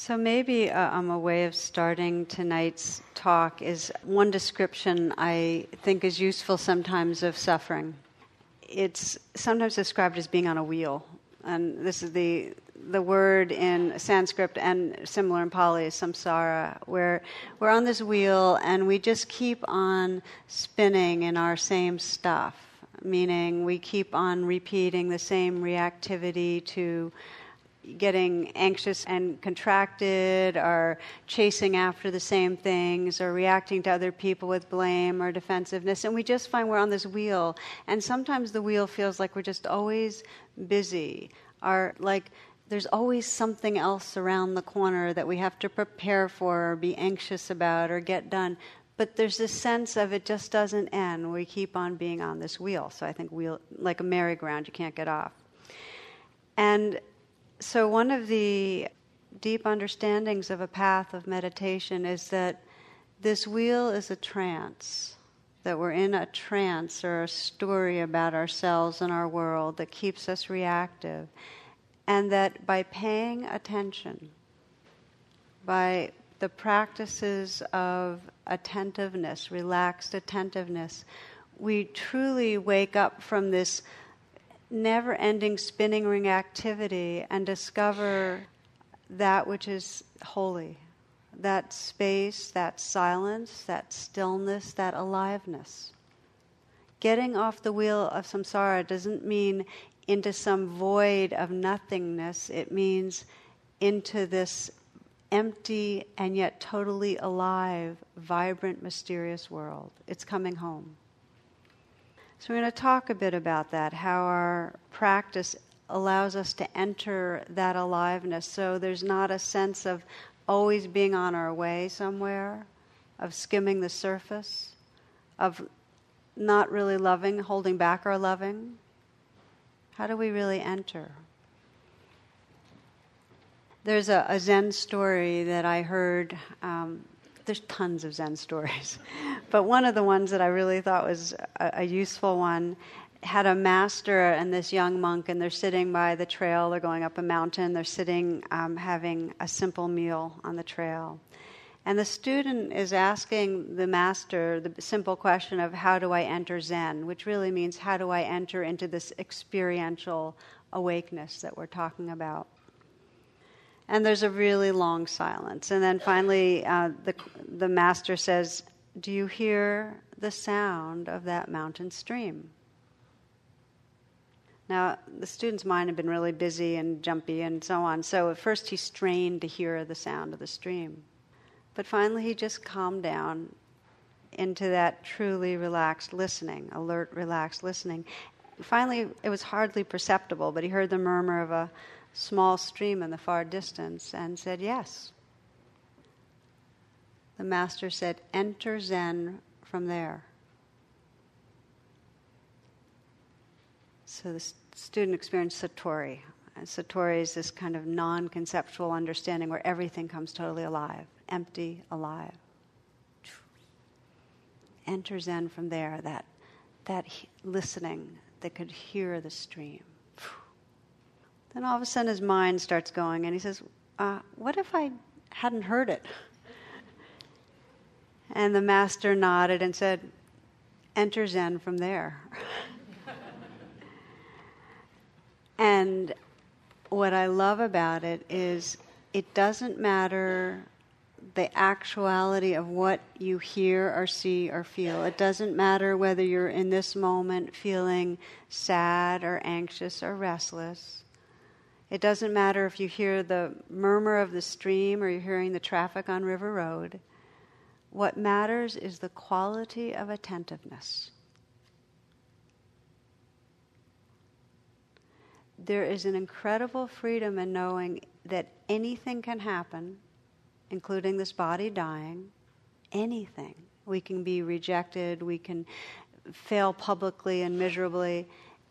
So, maybe uh, um, a way of starting tonight's talk is one description I think is useful sometimes of suffering. It's sometimes described as being on a wheel. And this is the, the word in Sanskrit and similar in Pali samsara, where we're on this wheel and we just keep on spinning in our same stuff, meaning we keep on repeating the same reactivity to getting anxious and contracted, or chasing after the same things, or reacting to other people with blame or defensiveness. And we just find we're on this wheel. And sometimes the wheel feels like we're just always busy, or like there's always something else around the corner that we have to prepare for, or be anxious about, or get done. But there's this sense of it just doesn't end. We keep on being on this wheel. So I think wheel, like a merry-go-round, you can't get off. And so, one of the deep understandings of a path of meditation is that this wheel is a trance, that we're in a trance or a story about ourselves and our world that keeps us reactive, and that by paying attention, by the practices of attentiveness, relaxed attentiveness, we truly wake up from this never ending spinning ring activity and discover that which is holy that space, that silence, that stillness, that aliveness. Getting off the wheel of samsara doesn't mean into some void of nothingness, it means into this empty and yet totally alive, vibrant, mysterious world. It's coming home. So, we're going to talk a bit about that, how our practice allows us to enter that aliveness. So, there's not a sense of always being on our way somewhere, of skimming the surface, of not really loving, holding back our loving. How do we really enter? There's a, a Zen story that I heard um, there's tons of Zen stories, but one of the ones that I really thought was a, a useful one had a master and this young monk, and they're sitting by the trail. They're going up a mountain. They're sitting um, having a simple meal on the trail. And the student is asking the master the simple question of how do I enter Zen, which really means how do I enter into this experiential awakeness that we're talking about. And there's a really long silence. And then finally, uh, the, the master says, Do you hear the sound of that mountain stream? Now, the student's mind had been really busy and jumpy and so on. So at first he strained to hear the sound of the stream. But finally he just calmed down into that truly relaxed listening, alert, relaxed listening. Finally, it was hardly perceptible, but he heard the murmur of a small stream in the far distance and said, Yes. The master said, Enter Zen from there. So the student experienced Satori. And Satori is this kind of non conceptual understanding where everything comes totally alive, empty, alive. Enter Zen from there, that, that listening that could hear the stream. Then all of a sudden his mind starts going and he says, uh, What if I hadn't heard it? And the master nodded and said, Enter Zen from there. and what I love about it is it doesn't matter the actuality of what you hear or see or feel. It doesn't matter whether you're in this moment feeling sad or anxious or restless. It doesn't matter if you hear the murmur of the stream or you're hearing the traffic on River Road. What matters is the quality of attentiveness. There is an incredible freedom in knowing that anything can happen, including this body dying, anything. We can be rejected, we can fail publicly and miserably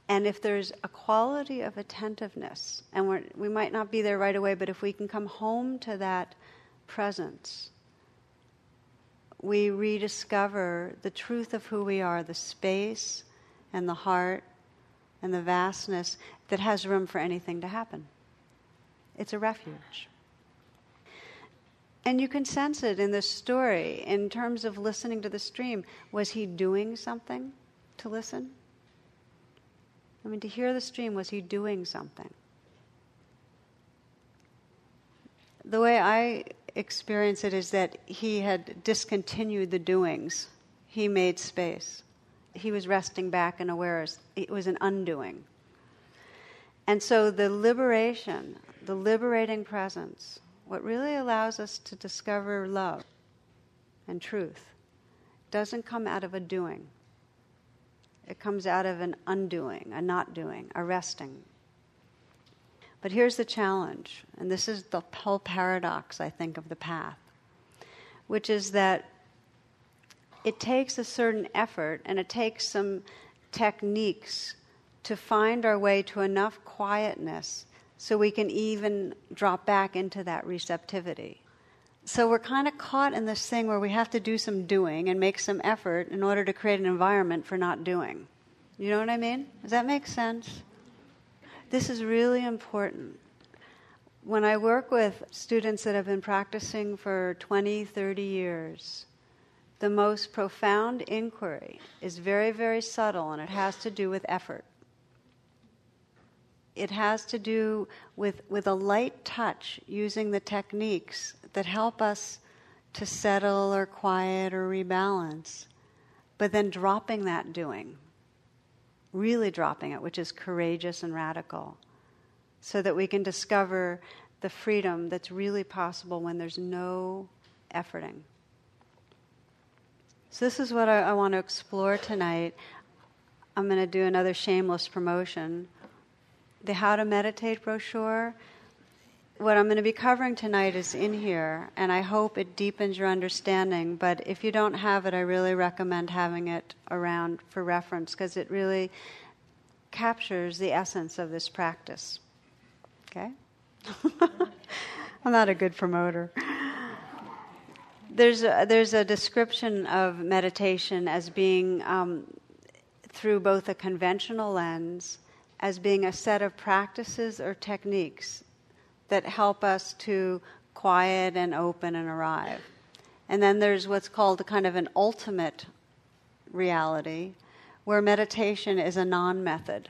and if there's a quality of attentiveness, and we're, we might not be there right away, but if we can come home to that presence, we rediscover the truth of who we are, the space and the heart and the vastness that has room for anything to happen. It's a refuge. And you can sense it in this story in terms of listening to the stream. Was he doing something to listen? I mean, to hear the stream, was he doing something? The way I experience it is that he had discontinued the doings, he made space. He was resting back and aware. It was an undoing. And so the liberation, the liberating presence, what really allows us to discover love and truth, doesn't come out of a doing. It comes out of an undoing, a not doing, a resting. But here's the challenge, and this is the whole paradox, I think, of the path, which is that it takes a certain effort and it takes some techniques to find our way to enough quietness so we can even drop back into that receptivity. So we're kind of caught in this thing where we have to do some doing and make some effort in order to create an environment for not doing. You know what I mean? Does that make sense? This is really important. When I work with students that have been practicing for 20, 30 years, the most profound inquiry is very, very subtle and it has to do with effort it has to do with, with a light touch using the techniques that help us to settle or quiet or rebalance, but then dropping that doing, really dropping it, which is courageous and radical, so that we can discover the freedom that's really possible when there's no efforting. So, this is what I, I want to explore tonight. I'm going to do another shameless promotion the How to Meditate brochure. What I'm going to be covering tonight is in here, and I hope it deepens your understanding. But if you don't have it, I really recommend having it around for reference because it really captures the essence of this practice. Okay? I'm not a good promoter. There's a, there's a description of meditation as being um, through both a conventional lens as being a set of practices or techniques that help us to quiet and open and arrive. And then there's what's called kind of an ultimate reality, where meditation is a non method,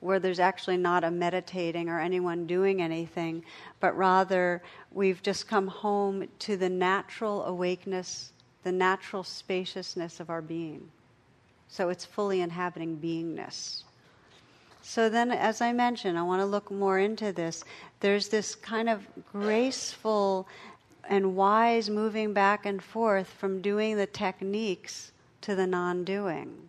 where there's actually not a meditating or anyone doing anything, but rather we've just come home to the natural awakeness, the natural spaciousness of our being. So it's fully inhabiting beingness. So then, as I mentioned, I want to look more into this. There's this kind of graceful and wise moving back and forth from doing the techniques to the non doing.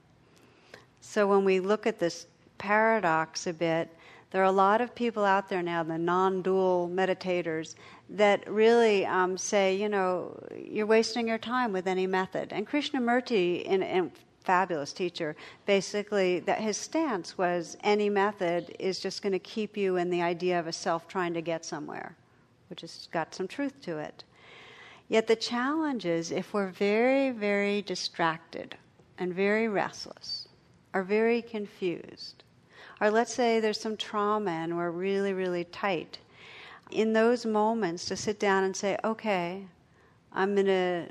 So when we look at this paradox a bit, there are a lot of people out there now, the non dual meditators, that really um, say, you know, you're wasting your time with any method. And Krishnamurti, in, in fabulous teacher, basically that his stance was any method is just going to keep you in the idea of a self trying to get somewhere, which has got some truth to it. Yet the challenge is if we're very, very distracted and very restless, or very confused, or let's say there's some trauma and we're really, really tight, in those moments to sit down and say, okay, I'm going to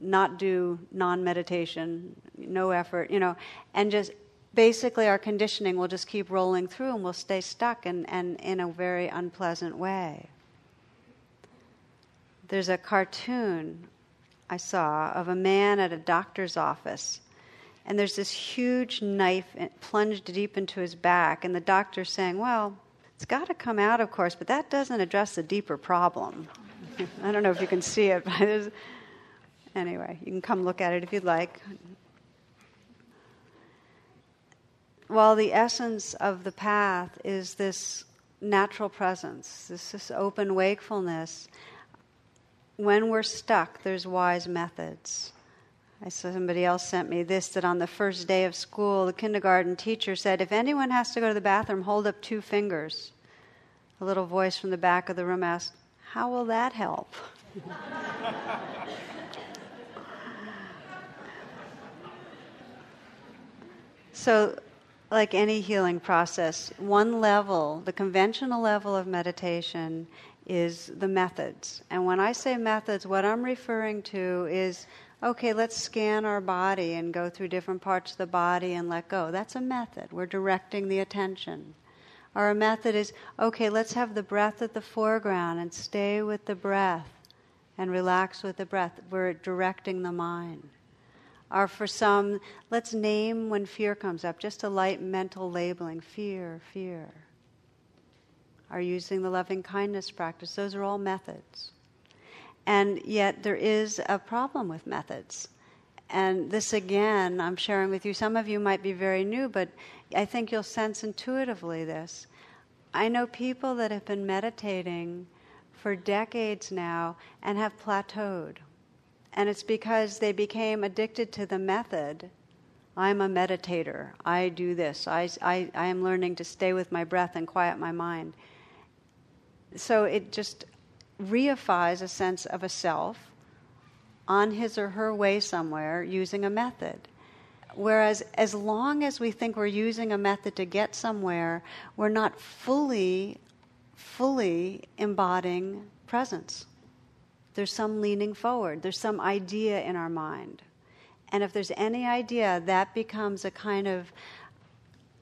not do non meditation, no effort, you know, and just basically our conditioning will just keep rolling through and we'll stay stuck and, and in a very unpleasant way. There's a cartoon I saw of a man at a doctor's office, and there's this huge knife plunged deep into his back, and the doctor's saying, Well, it's got to come out, of course, but that doesn't address the deeper problem. I don't know if you can see it, but anyway, you can come look at it if you'd like. While the essence of the path is this natural presence, this, this open wakefulness, when we're stuck, there's wise methods. I saw somebody else sent me this that on the first day of school, the kindergarten teacher said, If anyone has to go to the bathroom, hold up two fingers. A little voice from the back of the room asked, How will that help? So like any healing process, one level, the conventional level of meditation, is the methods. And when I say methods, what I'm referring to is okay, let's scan our body and go through different parts of the body and let go. That's a method. We're directing the attention. Or a method is okay, let's have the breath at the foreground and stay with the breath and relax with the breath. We're directing the mind. Or for some, let's name when fear comes up, just a light mental labeling fear, fear. Are using the loving kindness practice. Those are all methods. And yet, there is a problem with methods. And this again, I'm sharing with you. Some of you might be very new, but I think you'll sense intuitively this. I know people that have been meditating for decades now and have plateaued. And it's because they became addicted to the method. I'm a meditator. I do this. I, I, I am learning to stay with my breath and quiet my mind. So it just reifies a sense of a self on his or her way somewhere using a method. Whereas, as long as we think we're using a method to get somewhere, we're not fully, fully embodying presence. There's some leaning forward, there's some idea in our mind. And if there's any idea, that becomes a kind of,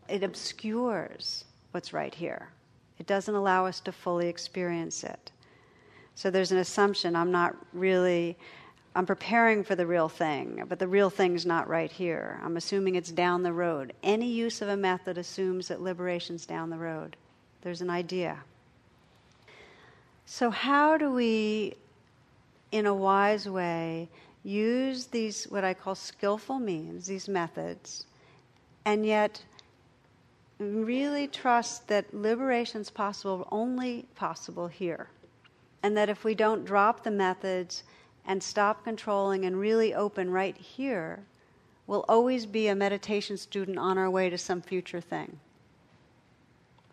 it obscures what's right here. It doesn't allow us to fully experience it. So there's an assumption I'm not really, I'm preparing for the real thing, but the real thing's not right here. I'm assuming it's down the road. Any use of a method assumes that liberation's down the road. There's an idea. So, how do we in a wise way, use these, what I call skillful means, these methods, and yet really trust that liberation is possible, only possible here. And that if we don't drop the methods and stop controlling and really open right here, we'll always be a meditation student on our way to some future thing.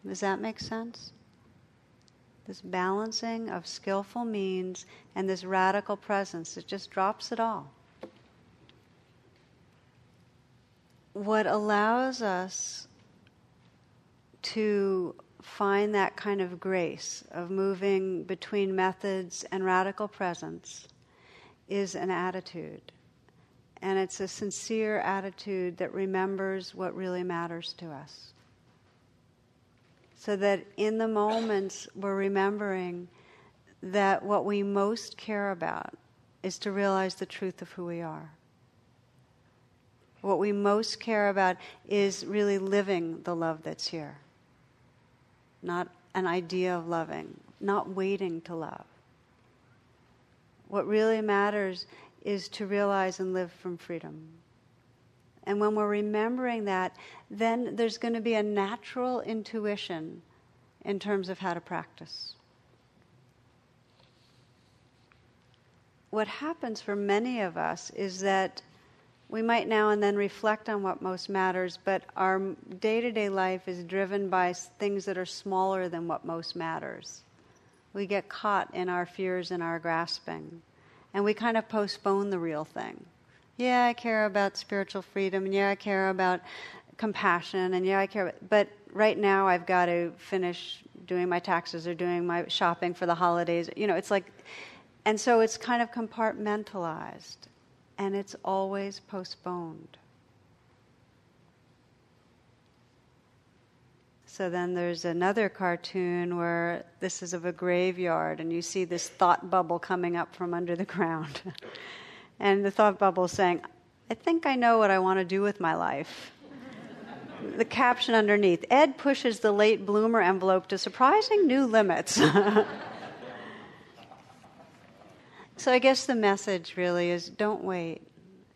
Does that make sense? This balancing of skillful means and this radical presence. It just drops it all. What allows us to find that kind of grace of moving between methods and radical presence is an attitude. And it's a sincere attitude that remembers what really matters to us so that in the moments we're remembering that what we most care about is to realize the truth of who we are. What we most care about is really living the love that's here, not an idea of loving, not waiting to love. What really matters is to realize and live from freedom. And when we're remembering that, then there's going to be a natural intuition in terms of how to practice. What happens for many of us is that we might now and then reflect on what most matters, but our day to day life is driven by things that are smaller than what most matters. We get caught in our fears and our grasping, and we kind of postpone the real thing yeah, I care about spiritual freedom, and yeah, I care about compassion, and yeah, I care. About, but right now, I've got to finish doing my taxes or doing my shopping for the holidays. You know, it's like, and so it's kind of compartmentalized, and it's always postponed. So then there's another cartoon where this is of a graveyard, and you see this thought bubble coming up from under the ground. And the thought bubble saying, I think I know what I want to do with my life. the caption underneath Ed pushes the late bloomer envelope to surprising new limits. so I guess the message really is don't wait.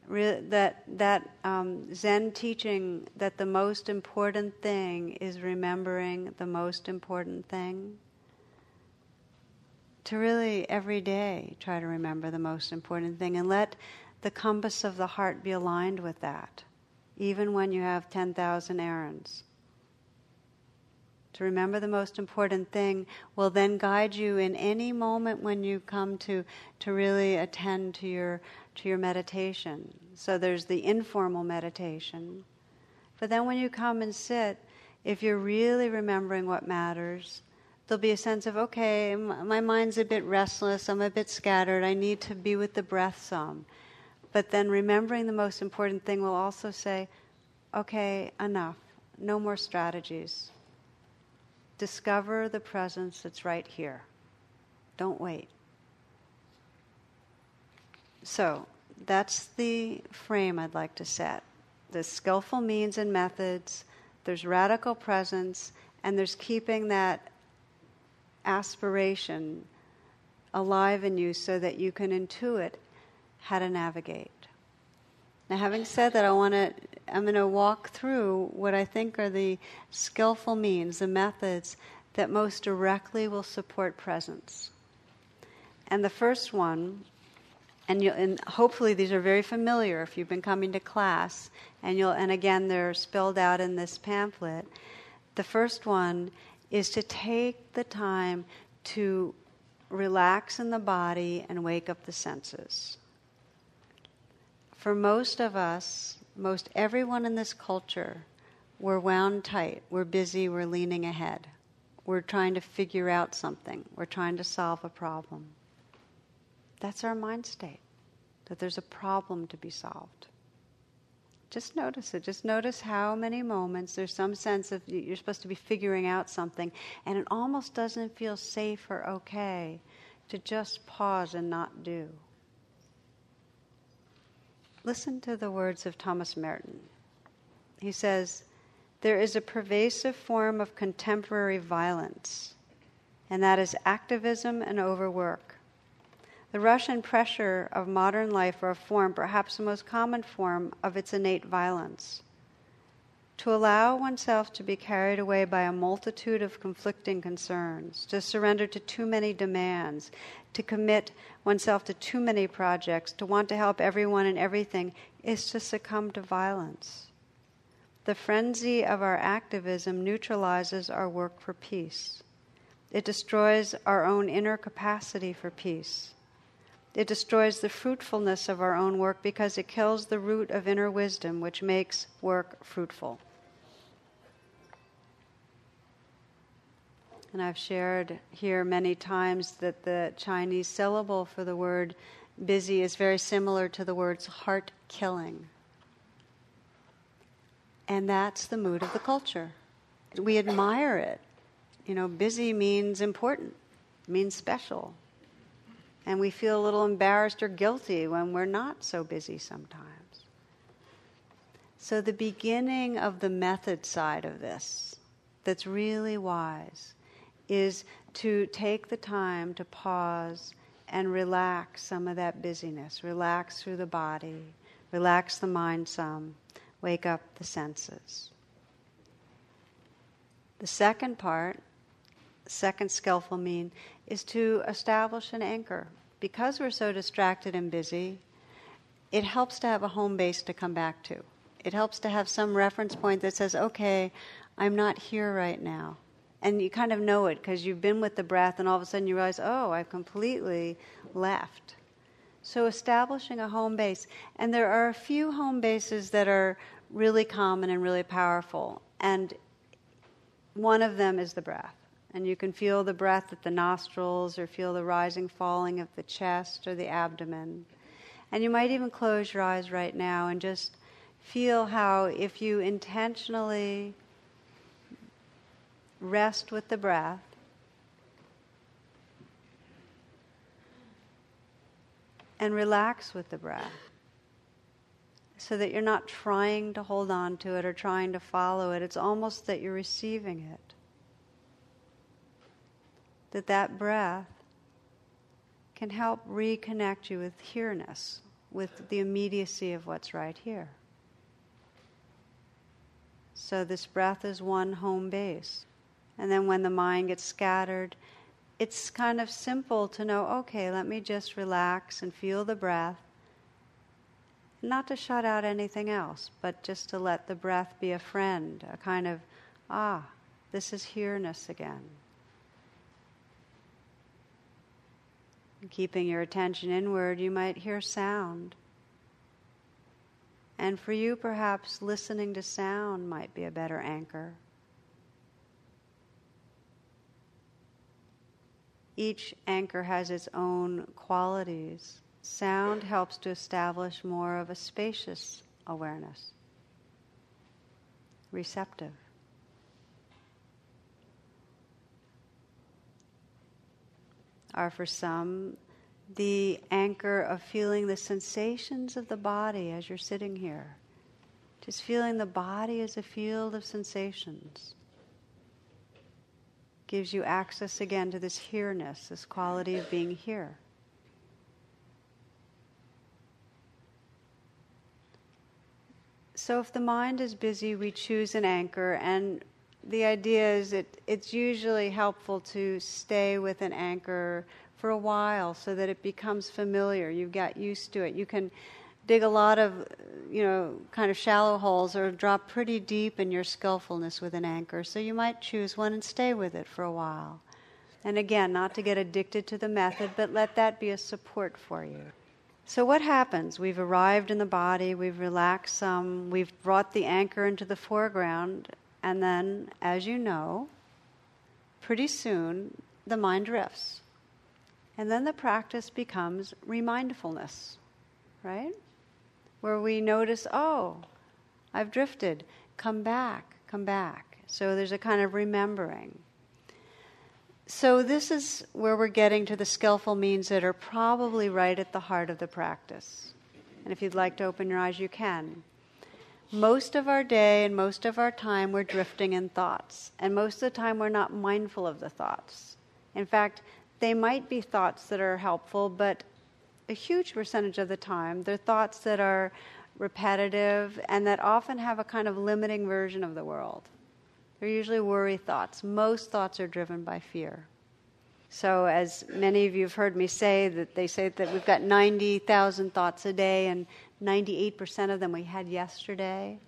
Re- that that um, Zen teaching that the most important thing is remembering the most important thing to really every day try to remember the most important thing and let the compass of the heart be aligned with that, even when you have 10,000 errands. To remember the most important thing will then guide you in any moment when you come to, to really attend to your, to your meditation. So there's the informal meditation, But then when you come and sit, if you're really remembering what matters, there'll be a sense of, okay, my mind's a bit restless, I'm a bit scattered, I need to be with the breath some. But then remembering the most important thing will also say, okay, enough, no more strategies. Discover the presence that's right here. Don't wait. So, that's the frame I'd like to set. The skillful means and methods, there's radical presence, and there's keeping that aspiration alive in you so that you can intuit how to navigate. Now, having said that, I want to, I'm going to walk through what I think are the skillful means, the methods that most directly will support presence. And the first one, and, you, and hopefully these are very familiar if you've been coming to class, and you'll, and again they're spelled out in this pamphlet. The first one is to take the time to relax in the body and wake up the senses. For most of us, most everyone in this culture, we're wound tight, we're busy, we're leaning ahead. We're trying to figure out something, we're trying to solve a problem. That's our mind state, that there's a problem to be solved. Just notice it. Just notice how many moments there's some sense of you're supposed to be figuring out something, and it almost doesn't feel safe or okay to just pause and not do. Listen to the words of Thomas Merton. He says, There is a pervasive form of contemporary violence, and that is activism and overwork. The rush and pressure of modern life are a form, perhaps the most common form, of its innate violence. To allow oneself to be carried away by a multitude of conflicting concerns, to surrender to too many demands, to commit oneself to too many projects, to want to help everyone and everything, is to succumb to violence. The frenzy of our activism neutralizes our work for peace. It destroys our own inner capacity for peace. It destroys the fruitfulness of our own work because it kills the root of inner wisdom, which makes work fruitful. And I've shared here many times that the Chinese syllable for the word busy is very similar to the words heart killing. And that's the mood of the culture. We admire it. You know, busy means important, means special, and we feel a little embarrassed or guilty when we're not so busy sometimes. So, the beginning of the method side of this, that's really wise, is to take the time to pause and relax some of that busyness. Relax through the body, relax the mind some, wake up the senses. The second part, second skillful mean, is to establish an anchor. Because we're so distracted and busy, it helps to have a home base to come back to. It helps to have some reference point that says, okay, I'm not here right now. And you kind of know it because you've been with the breath, and all of a sudden you realize, oh, I've completely left. So, establishing a home base. And there are a few home bases that are really common and really powerful. And one of them is the breath. And you can feel the breath at the nostrils or feel the rising, falling of the chest or the abdomen. And you might even close your eyes right now and just feel how, if you intentionally rest with the breath, and relax with the breath so that you're not trying to hold on to it or trying to follow it. It's almost that you're receiving it that that breath can help reconnect you with here-ness, with the immediacy of what's right here. So this breath is one home base. And then when the mind gets scattered, it's kind of simple to know okay, let me just relax and feel the breath. Not to shut out anything else, but just to let the breath be a friend, a kind of, ah, this is here-ness again. Keeping your attention inward, you might hear sound. And for you, perhaps listening to sound might be a better anchor. Each anchor has its own qualities. Sound helps to establish more of a spacious awareness, receptive. Are for some the anchor of feeling the sensations of the body as you're sitting here. Just feeling the body as a field of sensations gives you access again to this here-ness, this quality of being here. So if the mind is busy, we choose an anchor, and the idea is that it's usually helpful to stay with an anchor for a while so that it becomes familiar. You've got used to it. You can dig a lot of, you know, kind of shallow holes or drop pretty deep in your skillfulness with an anchor. So you might choose one and stay with it for a while. And again, not to get addicted to the method, but let that be a support for you. So, what happens? We've arrived in the body, we've relaxed some, we've brought the anchor into the foreground, and then, as you know, pretty soon the mind drifts. And then the practice becomes remindfulness, right? Where we notice, oh, I've drifted, come back, come back. So there's a kind of remembering. So, this is where we're getting to the skillful means that are probably right at the heart of the practice. And if you'd like to open your eyes, you can. Most of our day and most of our time, we're drifting in thoughts. And most of the time, we're not mindful of the thoughts. In fact, they might be thoughts that are helpful, but a huge percentage of the time, they're thoughts that are repetitive and that often have a kind of limiting version of the world. They're usually worry thoughts. Most thoughts are driven by fear. So, as many of you have heard me say, that they say that we've got 90,000 thoughts a day, and 98% of them we had yesterday.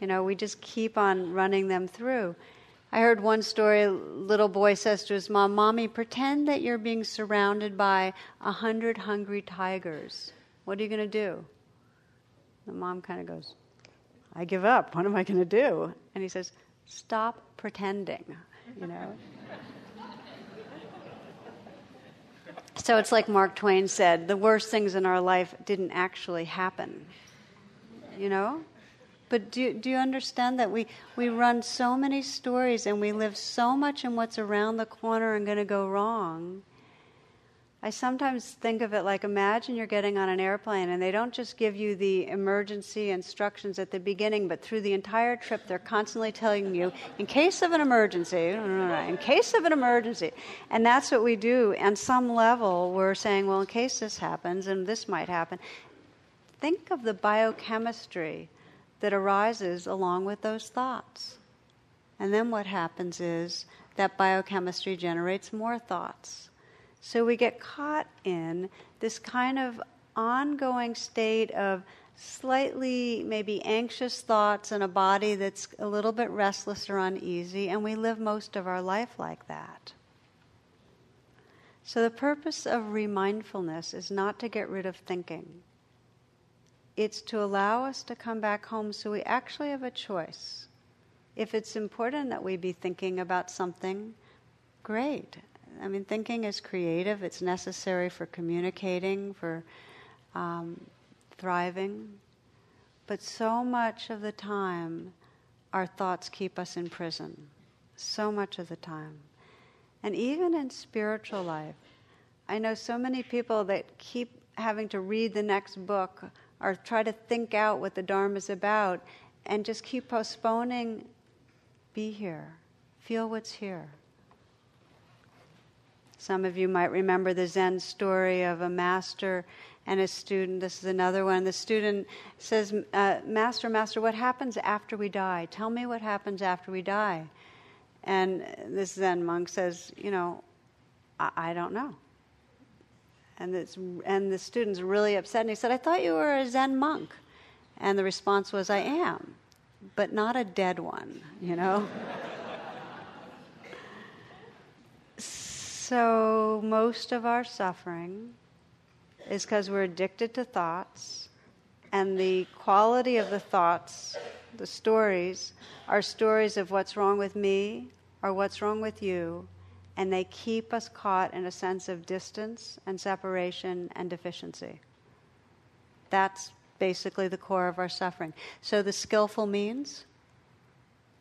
You know, we just keep on running them through. I heard one story little boy says to his mom, Mommy, pretend that you're being surrounded by a hundred hungry tigers. What are you going to do? The mom kind of goes, I give up. What am I going to do? And he says, Stop pretending, you know? So it's like Mark Twain said the worst things in our life didn't actually happen, you know? But do, do you understand that we, we run so many stories and we live so much in what's around the corner and going to go wrong? I sometimes think of it like imagine you're getting on an airplane and they don't just give you the emergency instructions at the beginning, but through the entire trip they're constantly telling you, in case of an emergency, in case of an emergency. And that's what we do. On some level, we're saying, well, in case this happens and this might happen. Think of the biochemistry that arises along with those thoughts. And then what happens is that biochemistry generates more thoughts. So we get caught in this kind of ongoing state of slightly maybe anxious thoughts and a body that's a little bit restless or uneasy, and we live most of our life like that. So, the purpose of remindfulness is not to get rid of thinking it's to allow us to come back home so we actually have a choice. If it's important that we be thinking about something, great. I mean, thinking is creative, it's necessary for communicating, for um, thriving. But so much of the time, our thoughts keep us in prison. So much of the time. And even in spiritual life, I know so many people that keep having to read the next book or try to think out what the Dharma is about and just keep postponing be here, feel what's here. Some of you might remember the Zen story of a master and a student. This is another one. The student says, uh, Master, Master, what happens after we die? Tell me what happens after we die. And this Zen monk says, You know, I, I don't know. And, and the student's really upset. And he said, I thought you were a Zen monk. And the response was, I am, but not a dead one, you know? so most of our suffering is because we're addicted to thoughts And the quality of the thoughts, the stories, are stories of what's wrong with me or what's wrong with you, and they keep us caught in a sense of distance and separation and deficiency. That's basically the core of our suffering. So the skillful means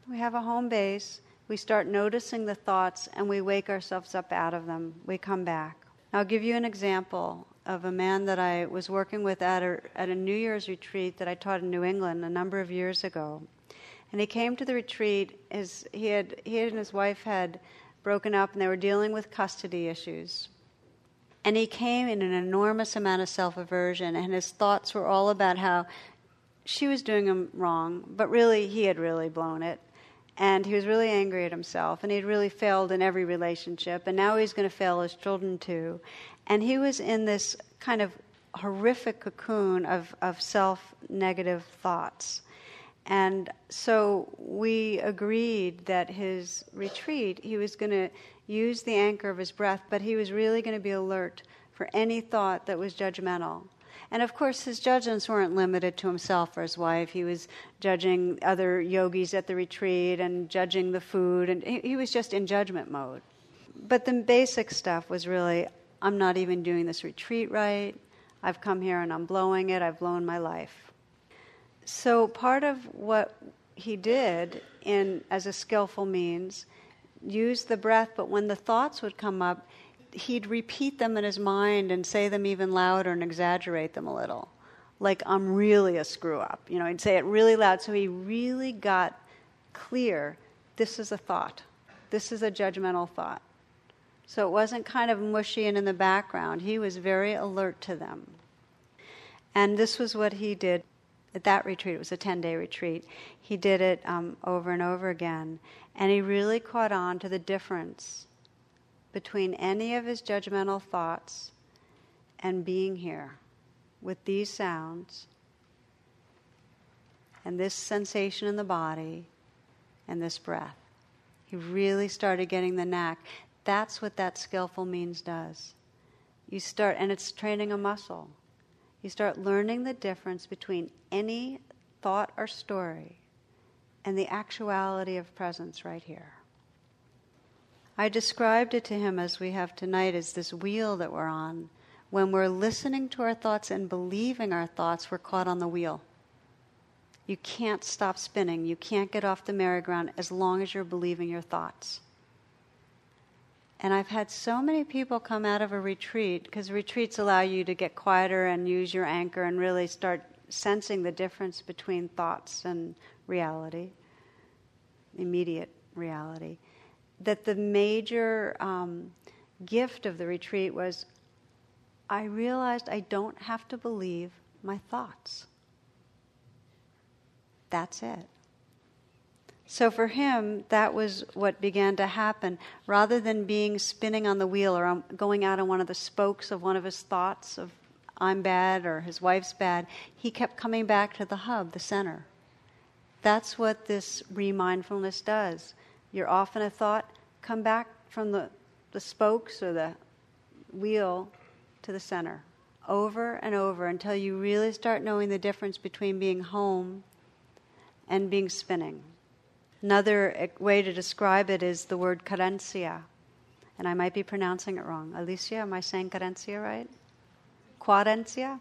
we have a home base, we start noticing the thoughts, and we wake ourselves up out of them. We come back. I'll give you an example of a man that I was working with at a, at a New Year's retreat that I taught in New England a number of years ago. And he came to the retreat. His, he, had, he and his wife had broken up and they were dealing with custody issues. And he came in an enormous amount of self aversion, and his thoughts were all about how she was doing him wrong, but really he had really blown it. And he was really angry at himself, and he had really failed in every relationship, and now he's going to fail his children too. And he was in this kind of horrific cocoon of, of self negative thoughts. And so we agreed that his retreat, he was going to use the anchor of his breath, but he was really going to be alert for any thought that was judgmental. And of course, his judgments weren't limited to himself or his wife. He was judging other yogis at the retreat and judging the food, and he, he was just in judgment mode. But the basic stuff was really I'm not even doing this retreat right. I've come here and I'm blowing it. I've blown my life. So part of what he did in as a skillful means use the breath, but when the thoughts would come up, he'd repeat them in his mind and say them even louder and exaggerate them a little. Like, I'm really a screw up. You know, he'd say it really loud. So he really got clear this is a thought, this is a judgmental thought. So it wasn't kind of mushy and in the background. He was very alert to them. And this was what he did at that retreat, it was a 10 day retreat, he did it um, over and over again. And he really caught on to the difference between any of his judgmental thoughts and being here with these sounds and this sensation in the body and this breath. He really started getting the knack. That's what that skillful means does. You start, and it's training a muscle. You start learning the difference between any thought or story and the actuality of presence right here. I described it to him as we have tonight as this wheel that we're on. When we're listening to our thoughts and believing our thoughts, we're caught on the wheel. You can't stop spinning. You can't get off the merry-go-round as long as you're believing your thoughts. And I've had so many people come out of a retreat because retreats allow you to get quieter and use your anchor and really start sensing the difference between thoughts and reality, immediate reality. That the major um, gift of the retreat was I realized I don't have to believe my thoughts. That's it. So for him, that was what began to happen. Rather than being spinning on the wheel or going out on one of the spokes of one of his thoughts of I'm bad or his wife's bad, he kept coming back to the hub, the center. That's what this remindfulness does. You're off in a thought, come back from the, the spokes or the wheel to the center over and over until you really start knowing the difference between being home and being spinning. Another way to describe it is the word carencia. And I might be pronouncing it wrong. Alicia, am I saying carencia right? Quarencia?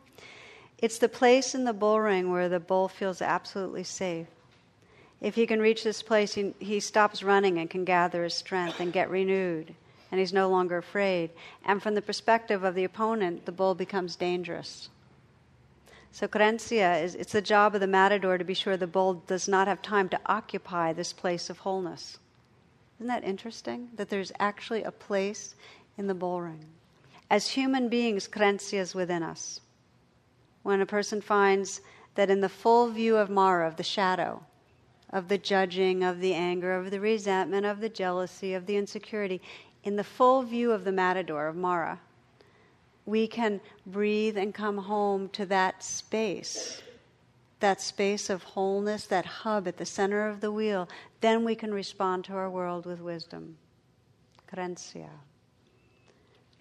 It's the place in the bull ring where the bull feels absolutely safe. If he can reach this place, he, he stops running and can gather his strength and get renewed, and he's no longer afraid. And from the perspective of the opponent, the bull becomes dangerous. So querencia is it's the job of the matador to be sure the bull does not have time to occupy this place of wholeness. Isn't that interesting? That there's actually a place in the bull ring. As human beings, querencia is within us. When a person finds that in the full view of Mara, of the shadow, of the judging, of the anger, of the resentment, of the jealousy, of the insecurity, in the full view of the matador, of Mara, we can breathe and come home to that space, that space of wholeness, that hub at the center of the wheel, then we can respond to our world with wisdom. Querencia.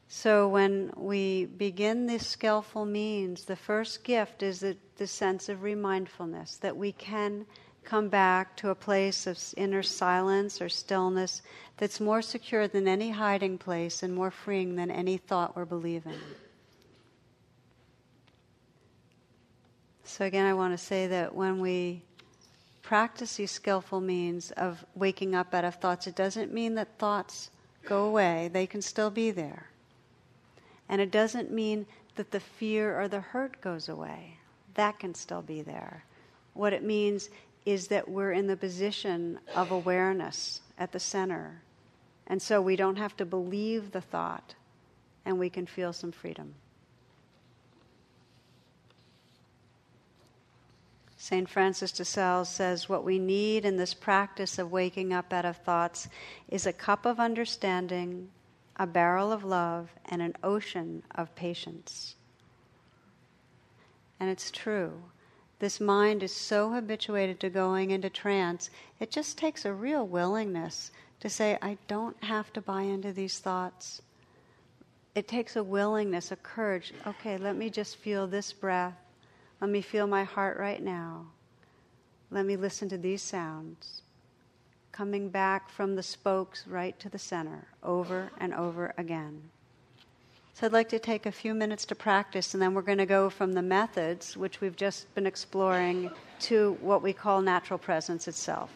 So when we begin this skillful means, the first gift is the, the sense of remindfulness that we can come back to a place of inner silence or stillness that's more secure than any hiding place and more freeing than any thought we're believing. So, again, I want to say that when we practice these skillful means of waking up out of thoughts, it doesn't mean that thoughts go away, they can still be there. And it doesn't mean that the fear or the hurt goes away, that can still be there. What it means is that we're in the position of awareness at the center. And so we don't have to believe the thought, and we can feel some freedom. St. Francis de Sales says what we need in this practice of waking up out of thoughts is a cup of understanding, a barrel of love, and an ocean of patience. And it's true. This mind is so habituated to going into trance, it just takes a real willingness to say, I don't have to buy into these thoughts. It takes a willingness, a courage. Okay, let me just feel this breath. Let me feel my heart right now. Let me listen to these sounds. Coming back from the spokes right to the center, over and over again. So I'd like to take a few minutes to practice, and then we're going to go from the methods, which we've just been exploring, to what we call natural presence itself.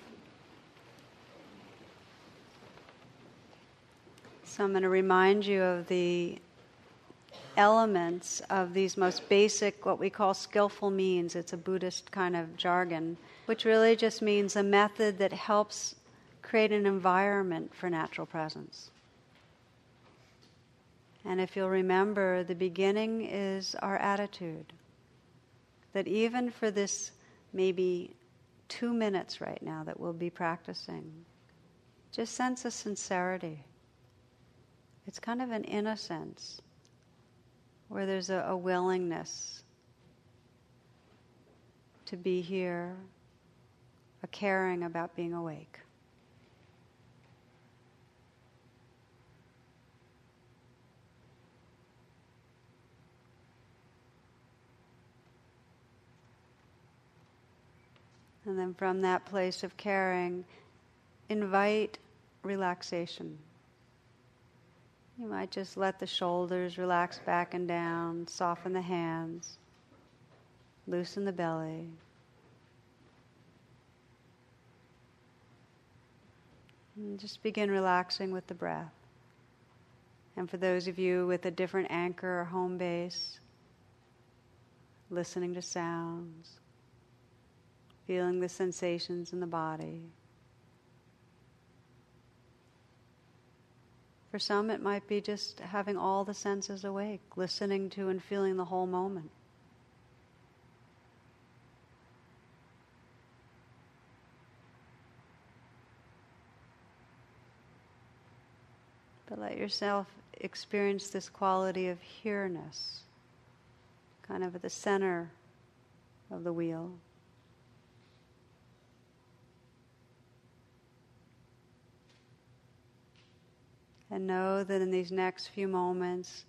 So I'm going to remind you of the elements of these most basic, what we call skillful means. It's a Buddhist kind of jargon, which really just means a method that helps create an environment for natural presence. And if you'll remember, the beginning is our attitude. That even for this maybe two minutes right now that we'll be practicing, just sense a sincerity. It's kind of an innocence where there's a, a willingness to be here, a caring about being awake. And then from that place of caring, invite relaxation. You might just let the shoulders relax back and down, soften the hands, loosen the belly. And just begin relaxing with the breath. And for those of you with a different anchor or home base, listening to sounds, feeling the sensations in the body. For some, it might be just having all the senses awake, listening to and feeling the whole moment. But let yourself experience this quality of here-ness, kind of at the center of the wheel. And know that in these next few moments,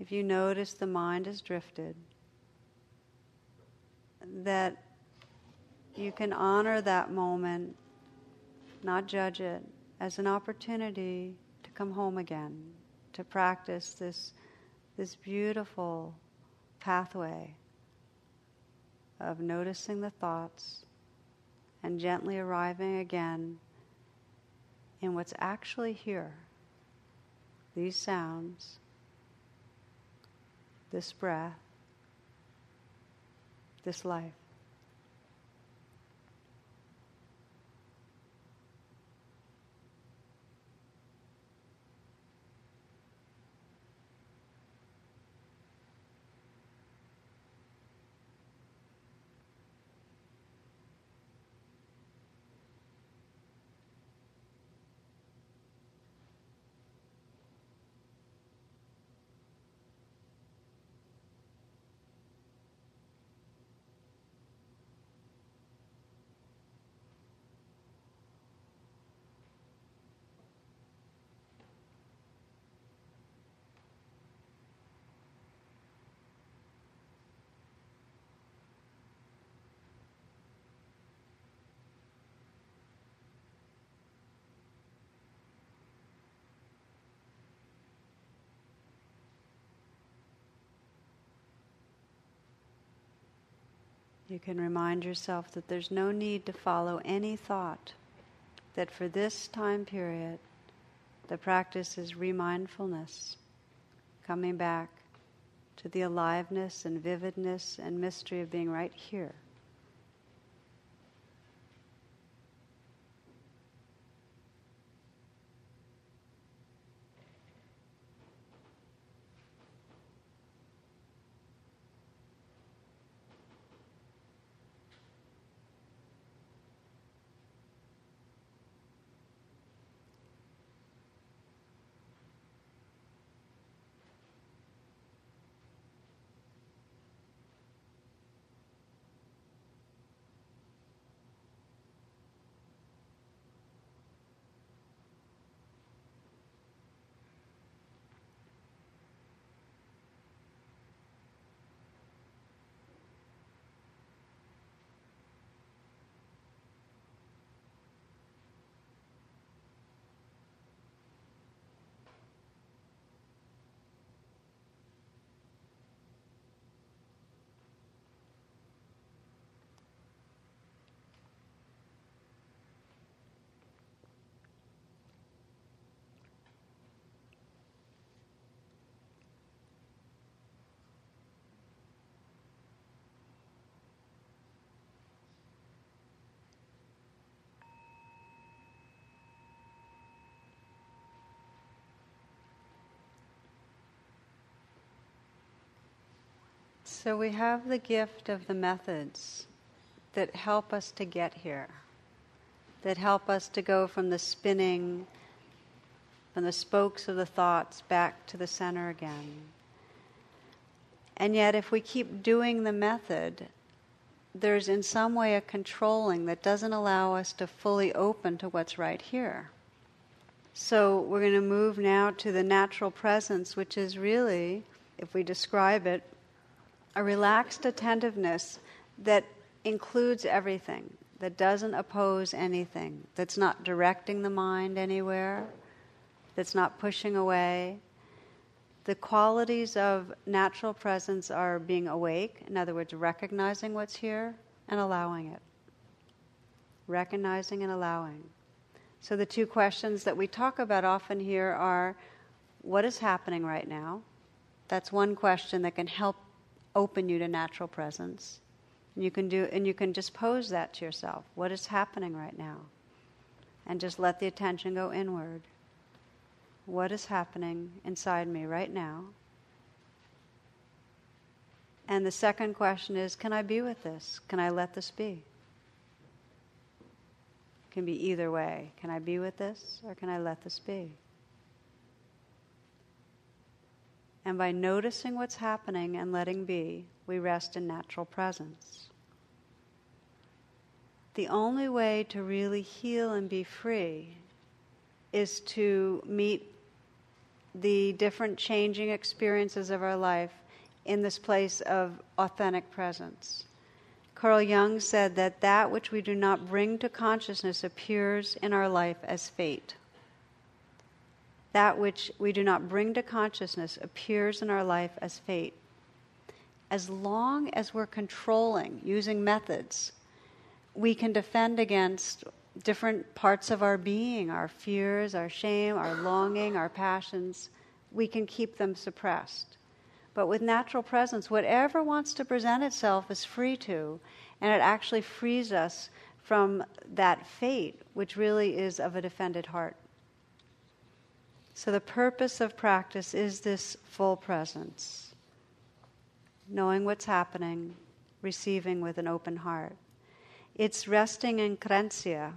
if you notice the mind has drifted, that you can honor that moment, not judge it, as an opportunity to come home again, to practice this, this beautiful pathway of noticing the thoughts and gently arriving again in what's actually here these sounds, this breath, this life. You can remind yourself that there's no need to follow any thought, that for this time period, the practice is remindfulness, coming back to the aliveness and vividness and mystery of being right here. So we have the gift of the methods that help us to get here, that help us to go from the spinning, from the spokes of the thoughts back to the center again. And yet, if we keep doing the method, there's in some way a controlling that doesn't allow us to fully open to what's right here. So, we're going to move now to the natural presence, which is really, if we describe it, a relaxed attentiveness that includes everything, that doesn't oppose anything, that's not directing the mind anywhere, that's not pushing away. The qualities of natural presence are being awake, in other words, recognizing what's here and allowing it. Recognizing and allowing. So, the two questions that we talk about often here are what is happening right now? That's one question that can help open you to natural presence. And you can do and you can just pose that to yourself. What is happening right now? And just let the attention go inward. What is happening inside me right now? And the second question is can I be with this? Can I let this be? It can be either way. Can I be with this or can I let this be? And by noticing what's happening and letting be, we rest in natural presence. The only way to really heal and be free is to meet the different changing experiences of our life in this place of authentic presence. Carl Jung said that that which we do not bring to consciousness appears in our life as fate that which we do not bring to consciousness appears in our life as fate. As long as we're controlling using methods, we can defend against different parts of our being, our fears, our shame, our longing, our passions. We can keep them suppressed. But with natural presence, whatever wants to present itself is free to, and it actually frees us from that fate, which really is of a defended heart. So, the purpose of practice is this full presence, knowing what's happening, receiving with an open heart. It's resting in querencia,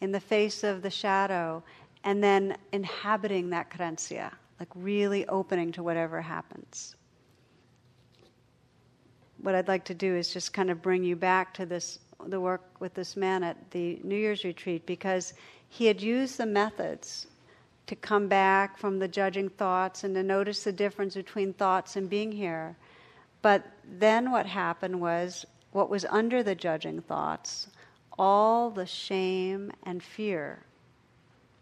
in the face of the shadow, and then inhabiting that querencia, like really opening to whatever happens. What I'd like to do is just kind of bring you back to this the work with this man at the New Year's retreat because he had used the methods to come back from the judging thoughts and to notice the difference between thoughts and being here. But then what happened was what was under the judging thoughts, all the shame and fear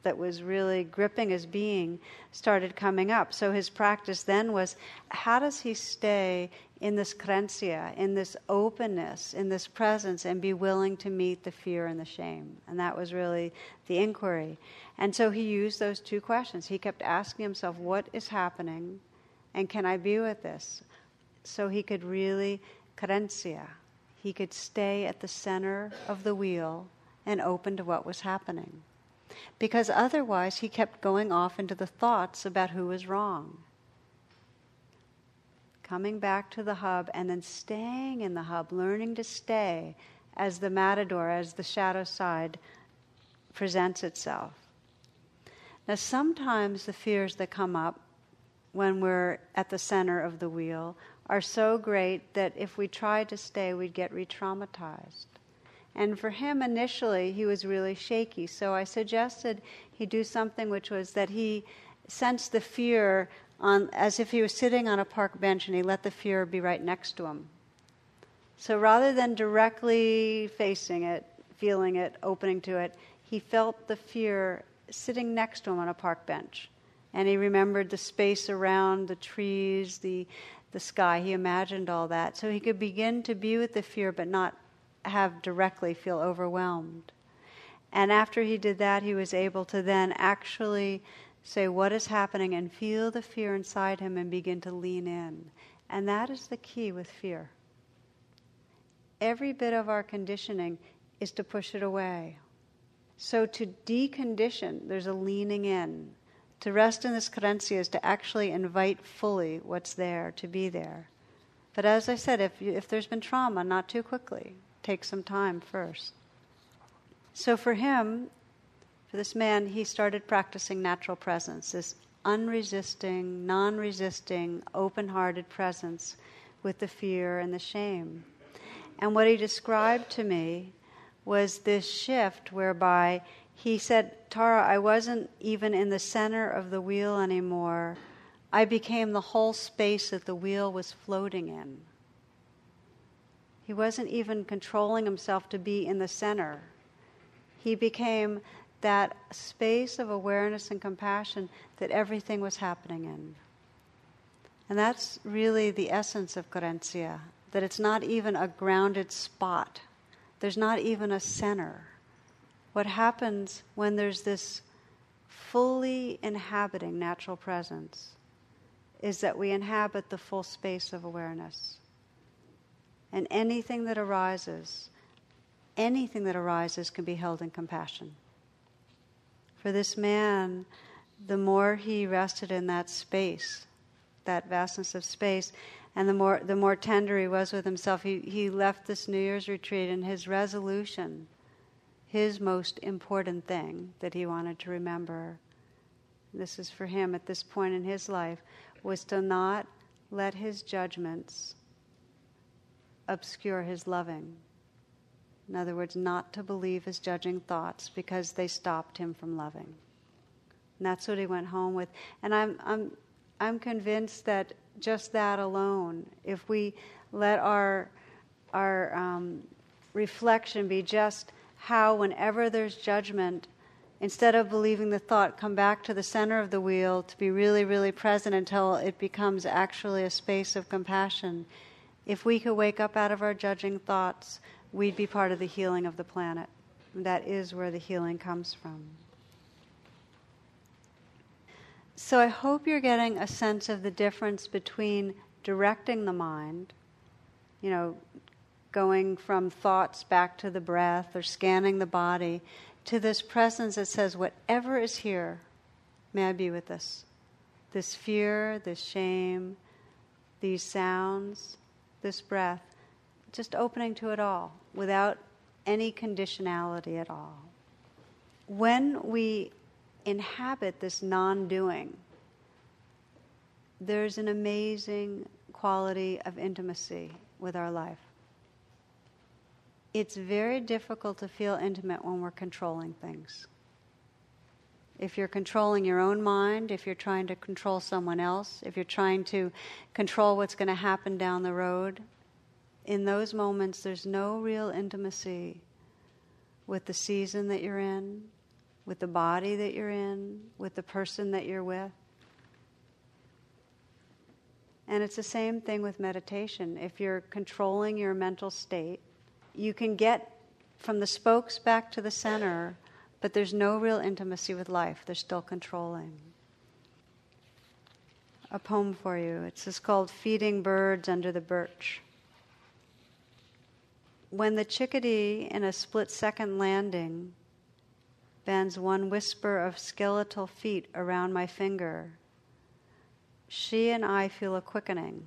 that was really gripping his being started coming up. So his practice then was how does he stay in this querencia, in this openness, in this presence, and be willing to meet the fear and the shame. And that was really the inquiry. And so he used those two questions. He kept asking himself, What is happening? And can I be with this? So he could really, querencia, he could stay at the center of the wheel and open to what was happening. Because otherwise, he kept going off into the thoughts about who was wrong. Coming back to the hub and then staying in the hub, learning to stay as the matador, as the shadow side presents itself. Now, sometimes the fears that come up when we're at the center of the wheel are so great that if we tried to stay, we'd get re traumatized. And for him, initially, he was really shaky. So I suggested he do something which was that he sensed the fear on, as if he was sitting on a park bench and he let the fear be right next to him. So rather than directly facing it, feeling it, opening to it, he felt the fear sitting next to him on a park bench. And he remembered the space around the trees, the, the sky. He imagined all that. So he could begin to be with the fear, but not have directly feel overwhelmed. And after he did that, he was able to then actually say what is happening and feel the fear inside him and begin to lean in. And that is the key with fear. Every bit of our conditioning is to push it away. So to decondition, there's a leaning in. To rest in this querencia is to actually invite fully what's there, to be there. But as I said, if, you, if there's been trauma, not too quickly take some time first. So for him, for this man, he started practicing natural presence, this unresisting, non resisting, open hearted presence with the fear and the shame. And what he described to me was this shift whereby he said, Tara, I wasn't even in the center of the wheel anymore. I became the whole space that the wheel was floating in. He wasn't even controlling himself to be in the center. He became that space of awareness and compassion that everything was happening in. And that's really the essence of querencia, that it's not even a grounded spot. There's not even a center. What happens when there's this fully inhabiting natural presence is that we inhabit the full space of awareness. And anything that arises, anything that arises can be held in compassion. For this man, the more he rested in that space, that vastness of space, and the more the more tender he was with himself, he, he left this New Year's retreat and his resolution, his most important thing that he wanted to remember. This is for him at this point in his life, was to not let his judgments obscure his loving. In other words, not to believe his judging thoughts because they stopped him from loving. And that's what he went home with. And I'm, I'm, I'm convinced that just that alone, if we let our, our um, reflection be just how, whenever there's judgment, instead of believing the thought, come back to the center of the wheel to be really, really present until it becomes actually a space of compassion if we could wake up out of our judging thoughts, we'd be part of the healing of the planet. That is where the healing comes from. So I hope you're getting a sense of the difference between directing the mind, you know, going from thoughts back to the breath or scanning the body, to this presence that says, whatever is here, may I be with this. This fear, this shame, these sounds, this breath, just opening to it all without any conditionality at all. When we inhabit this non doing, there's an amazing quality of intimacy with our life. It's very difficult to feel intimate when we're controlling things. If you're controlling your own mind, if you're trying to control someone else, if you're trying to control what's going to happen down the road, in those moments there's no real intimacy with the season that you're in, with the body that you're in, with the person that you're with. And it's the same thing with meditation. If you're controlling your mental state, you can get from the spokes back to the center, but there's no real intimacy with life. They're still controlling. A poem for you. It's just called Feeding Birds Under the Birch. When the chickadee, in a split second landing, bends one whisper of skeletal feet around my finger, she and I feel a quickening,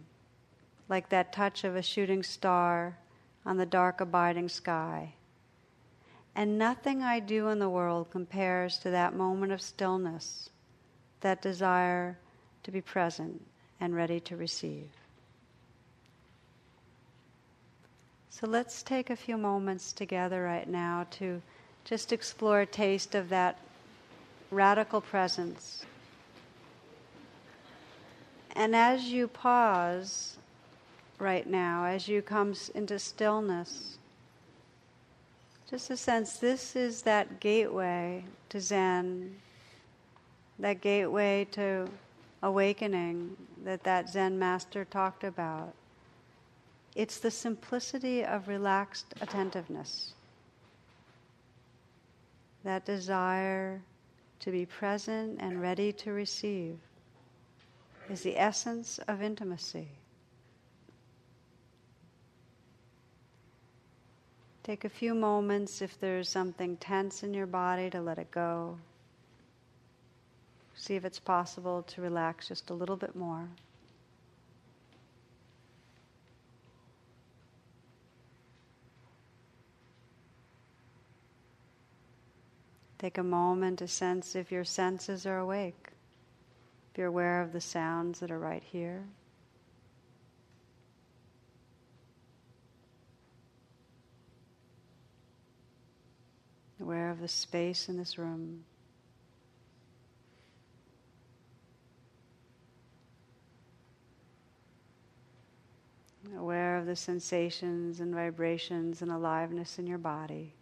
like that touch of a shooting star on the dark, abiding sky. And nothing I do in the world compares to that moment of stillness, that desire to be present and ready to receive. So let's take a few moments together right now to just explore a taste of that radical presence. And as you pause right now, as you come into stillness, just a sense this is that gateway to Zen, that gateway to awakening that that Zen master talked about. It's the simplicity of relaxed attentiveness. That desire to be present and ready to receive is the essence of intimacy. Take a few moments if there's something tense in your body to let it go. See if it's possible to relax just a little bit more. Take a moment to sense if your senses are awake. If you're aware of the sounds that are right here. Aware of the space in this room. Aware of the sensations and vibrations and aliveness in your body.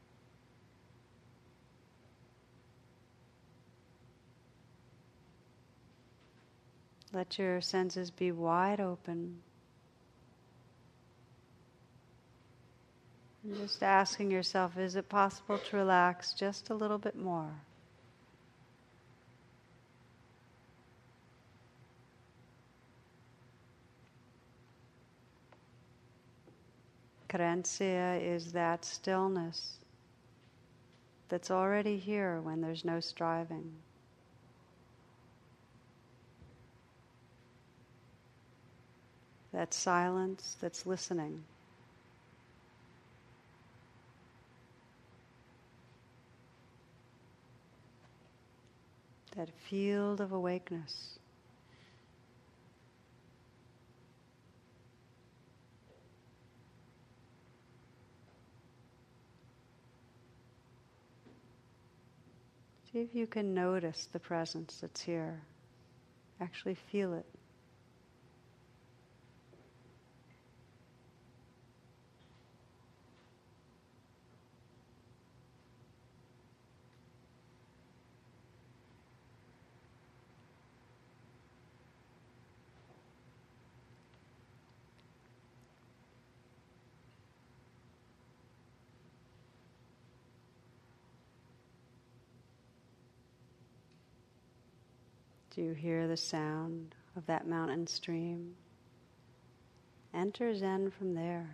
Let your senses be wide open. And just asking yourself, is it possible to relax just a little bit more? Querencia is that stillness that's already here when there's no striving. That silence that's listening. That field of awakeness. See if you can notice the presence that's here. Actually feel it. Do you hear the sound of that mountain stream? Enter Zen from there.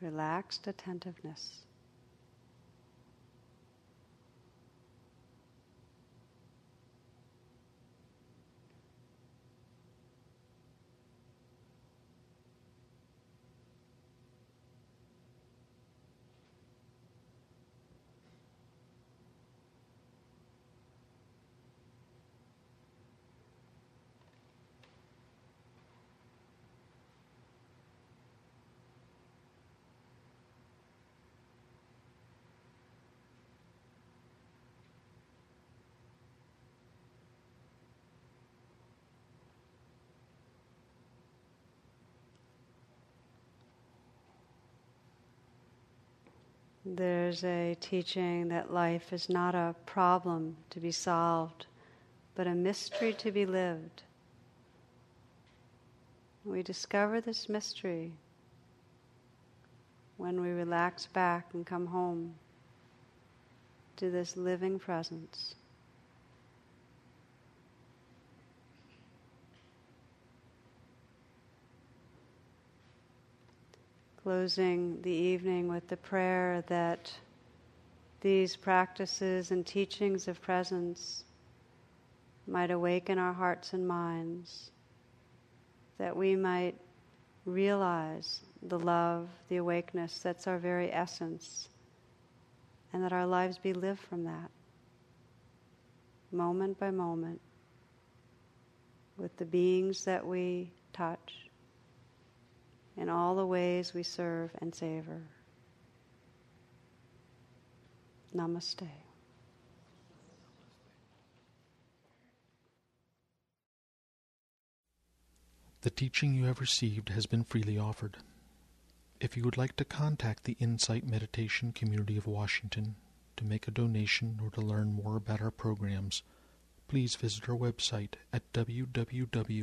Relaxed attentiveness. There's a teaching that life is not a problem to be solved, but a mystery to be lived. We discover this mystery when we relax back and come home to this living presence. Closing the evening with the prayer that these practices and teachings of presence might awaken our hearts and minds, that we might realize the love, the awakeness that's our very essence, and that our lives be lived from that, moment by moment, with the beings that we touch, in all the ways we serve and savor. Namaste. The teaching you have received has been freely offered. If you would like to contact the Insight Meditation Community of Washington to make a donation or to learn more about our programs, please visit our website at www.imcw.org.